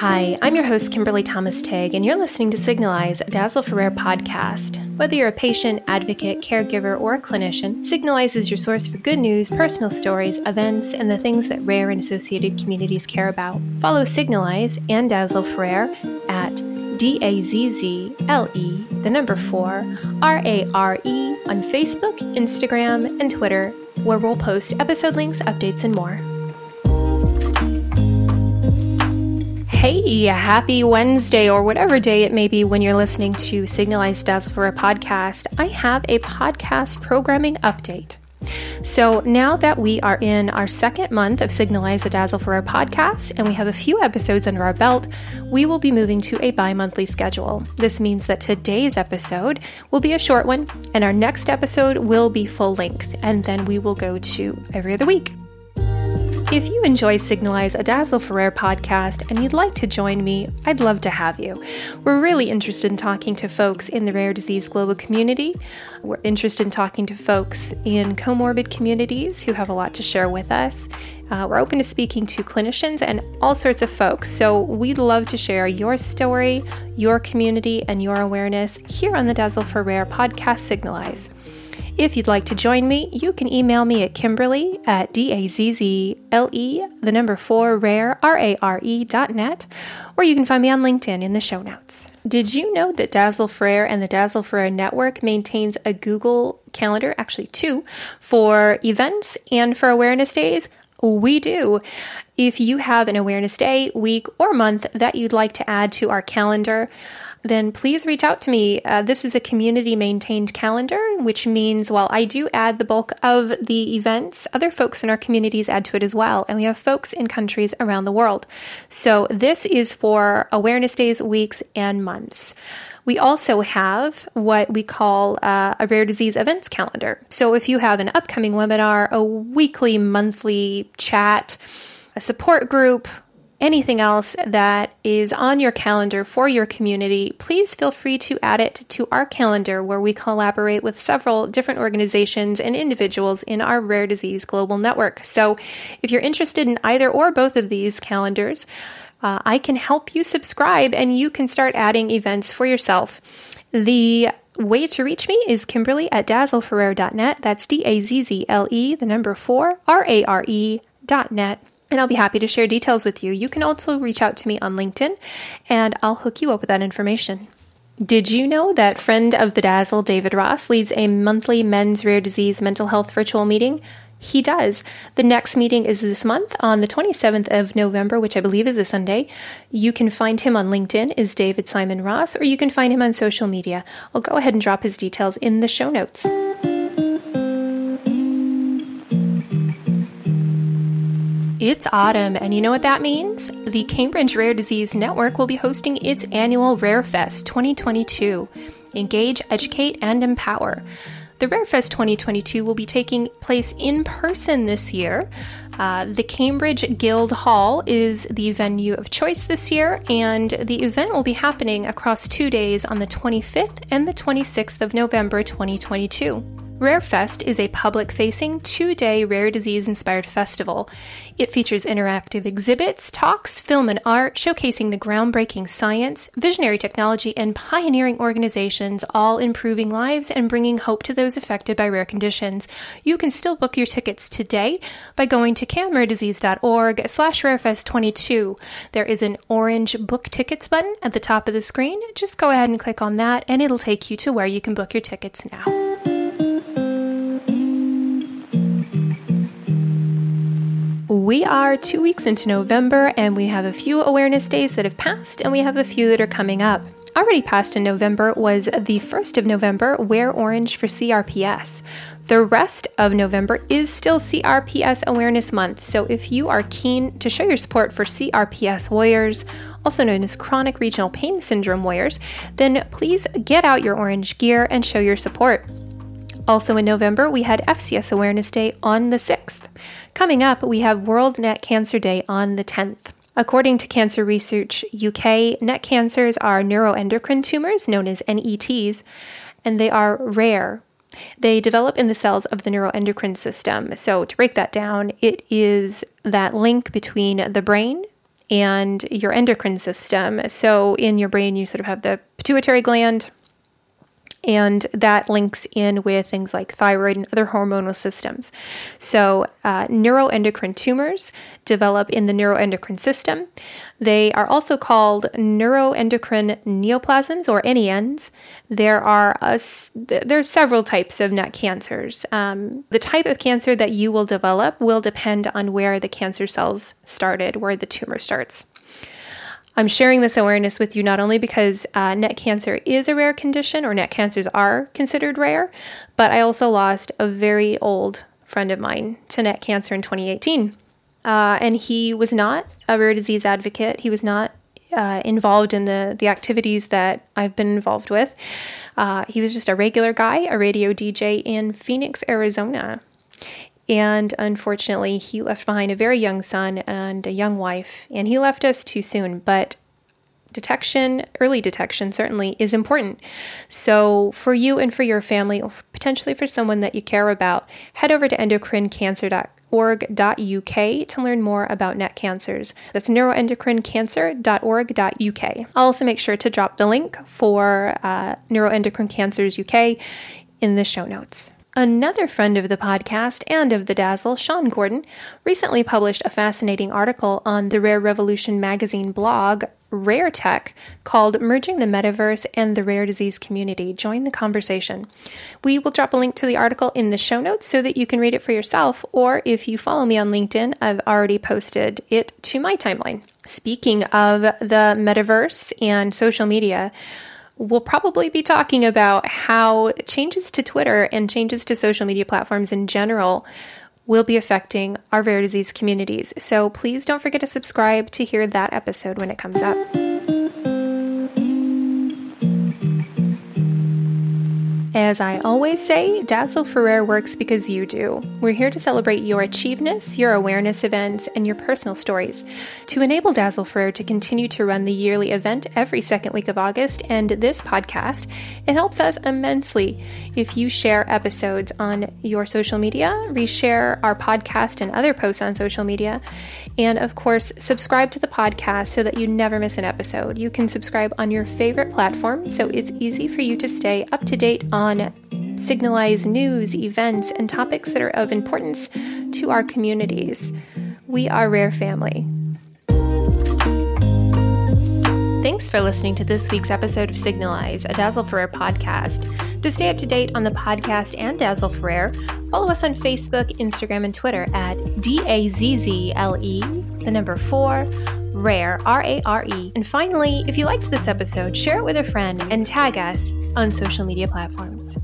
Hi, I'm your host, Kimberly Thomas Tague, and you're listening to Signalise, a Dazzle Rare podcast. Whether you're a patient, advocate, caregiver, or a clinician, Signalise is your source for good news, personal stories, events, and the things that rare and associated communities care about. Follow Signalise and Dazzle for Rare at D A Z Z L E, the number four, R A R E on Facebook, Instagram, and Twitter, where we'll post episode links, updates, and more. Hey, happy Wednesday or whatever day it may be when you're listening to Signalise Dazzle for Rare podcast. I have a podcast programming update. So now that we are in our second month of Signalise a Dazzle for Rare podcast and we have a few episodes under our belt, we will be moving to a bi monthly schedule. This means that today's episode will be a short one and our next episode will be full length, and then we will go to every other week. If you enjoy Signalise a Dazzle for Rare podcast and you'd like to join me, I'd love to have you. We're really interested in talking to folks in the rare disease global community. We're interested in talking to folks in comorbid communities who have a lot to share with us. Uh, we're open to speaking to clinicians and all sorts of folks. So we'd love to share your story, your community, and your awareness here on the Dazzle for Rare podcast Signalise. If you'd like to join me, you can email me at Kimberly at D-A-Z-Z-L-E, the number four, rare, R-A-R-E dot net, or you can find me on LinkedIn in the show notes. Did you know that Dazzle for Rare and the Dazzle for Rare Network maintains a Google Calendar, actually two, for events and for awareness days? We do. If you have an awareness day, week, or month that you'd like to add to our calendar, then please reach out to me. Uh, this is a community maintained calendar, which means while I do add the bulk of the events, other folks in our communities add to it as well. And we have folks in countries around the world. So this is for awareness days, weeks, and months. We also have what we call uh, a rare disease events calendar. So if you have an upcoming webinar, a weekly, monthly chat, a support group, anything else that is on your calendar for your community, please feel free to add it to our calendar where we collaborate with several different organizations and individuals in our rare disease global network. So if you're interested in either or both of these calendars, uh, I can help you subscribe and you can start adding events for yourself. The way to reach me is Kimberly at dazzleforrare.net. That's D A Z Z L E, the number four, R A R E dot net and I'll be happy to share details with you. You can also reach out to me on LinkedIn and I'll hook you up with that information. Did you know that friend of the Dazzle, David Ross, leads a monthly men's rare disease mental health virtual meeting? He does. The next meeting is this month on the 27th of November, which I believe is a Sunday. You can find him on LinkedIn is David Simon Ross, or you can find him on social media. I'll go ahead and drop his details in the show notes. It's autumn, and you know what that means? The Cambridge Rare Disease Network will be hosting its annual RareFest 2022. Engage, educate, and empower. The RareFest 2022 will be taking place in person this year. Uh, the Cambridge Guild Hall is the venue of choice this year, and the event will be happening across two days on the 25th and the 26th of November 2022. RareFest is a public facing two day rare disease inspired festival. It features interactive exhibits, talks, film, and art showcasing the groundbreaking science, visionary technology, and pioneering organizations, all improving lives and bringing hope to those affected by rare conditions. You can still book your tickets today by going to camraredisease.org slash rarefest22. There is an orange book tickets button at the top of the screen. Just go ahead and click on that, and it'll take you to where you can book your tickets now. We are two weeks into November, and we have a few awareness days that have passed, and we have a few that are coming up. Already passed in November was the 1st of November, Wear Orange for CRPS. The rest of November is still CRPS Awareness Month, so if you are keen to show your support for CRPS warriors, also known as chronic regional pain syndrome warriors, then please get out your orange gear and show your support. Also in November, we had FCS Awareness Day on the 6th. Coming up, we have World NET Cancer Day on the 10th. According to Cancer Research UK, NET cancers are neuroendocrine tumors known as NETs, and they are rare. They develop in the cells of the neuroendocrine system. So, to break that down, it is that link between the brain and your endocrine system. So, in your brain, you sort of have the pituitary gland, and that links in with things like thyroid and other hormonal systems. So, uh, neuroendocrine tumors develop in the neuroendocrine system. They are also called neuroendocrine neoplasms or NENs. There are a, there are several types of NET cancers. Um, the type of cancer that you will develop will depend on where the cancer cells started, where the tumor starts. I'm sharing this awareness with you not only because uh, NET cancer is a rare condition, or NET cancers are considered rare, but I also lost a very old friend of mine to NET cancer in 2018. Uh, and he was not a rare disease advocate. He was not uh, involved in the the activities that I've been involved with. Uh, he was just a regular guy, a radio DJ in Phoenix, Arizona. And unfortunately, he left behind a very young son and a young wife, and he left us too soon. But detection, early detection, certainly is important. So, for you and for your family, or potentially for someone that you care about, head over to endocrinecancer.org.uk to learn more about NET cancers. That's neuroendocrinecancer.org.uk. I'll also make sure to drop the link for uh, Neuroendocrine Cancers UK in the show notes. Another friend of the podcast and of the Dazzle, Sean Gordon, recently published a fascinating article on the Rare Revolution magazine blog, Rare Tech, called Merging the Metaverse and the Rare Disease Community. Join the conversation. We will drop a link to the article in the show notes so that you can read it for yourself, or if you follow me on LinkedIn, I've already posted it to my timeline. Speaking of the metaverse and social media, we'll probably be talking about how changes to Twitter and changes to social media platforms in general will be affecting our rare disease communities. So please don't forget to subscribe to hear that episode when it comes up. As I always say, Dazzle for Rare works because you do. We're here to celebrate your achievements, your awareness events, and your personal stories. To enable Dazzle for Rare to continue to run the yearly event every second week of August and this podcast, it helps us immensely if you share episodes on your social media, reshare our podcast and other posts on social media, and of course, subscribe to the podcast so that you never miss an episode. You can subscribe on your favorite platform so it's easy for you to stay up to date on on signalise news, events, and topics that are of importance to our communities. We are Rare Family. Thanks for listening to this week's episode of Signalise, a Dazzle for Rare podcast. To stay up to date on the podcast and Dazzle for Rare, follow us on Facebook, Instagram, and Twitter at D A Z Z L E, the number four, Rare, R A R E. And finally, if you liked this episode, share it with a friend and tag us on social media platforms.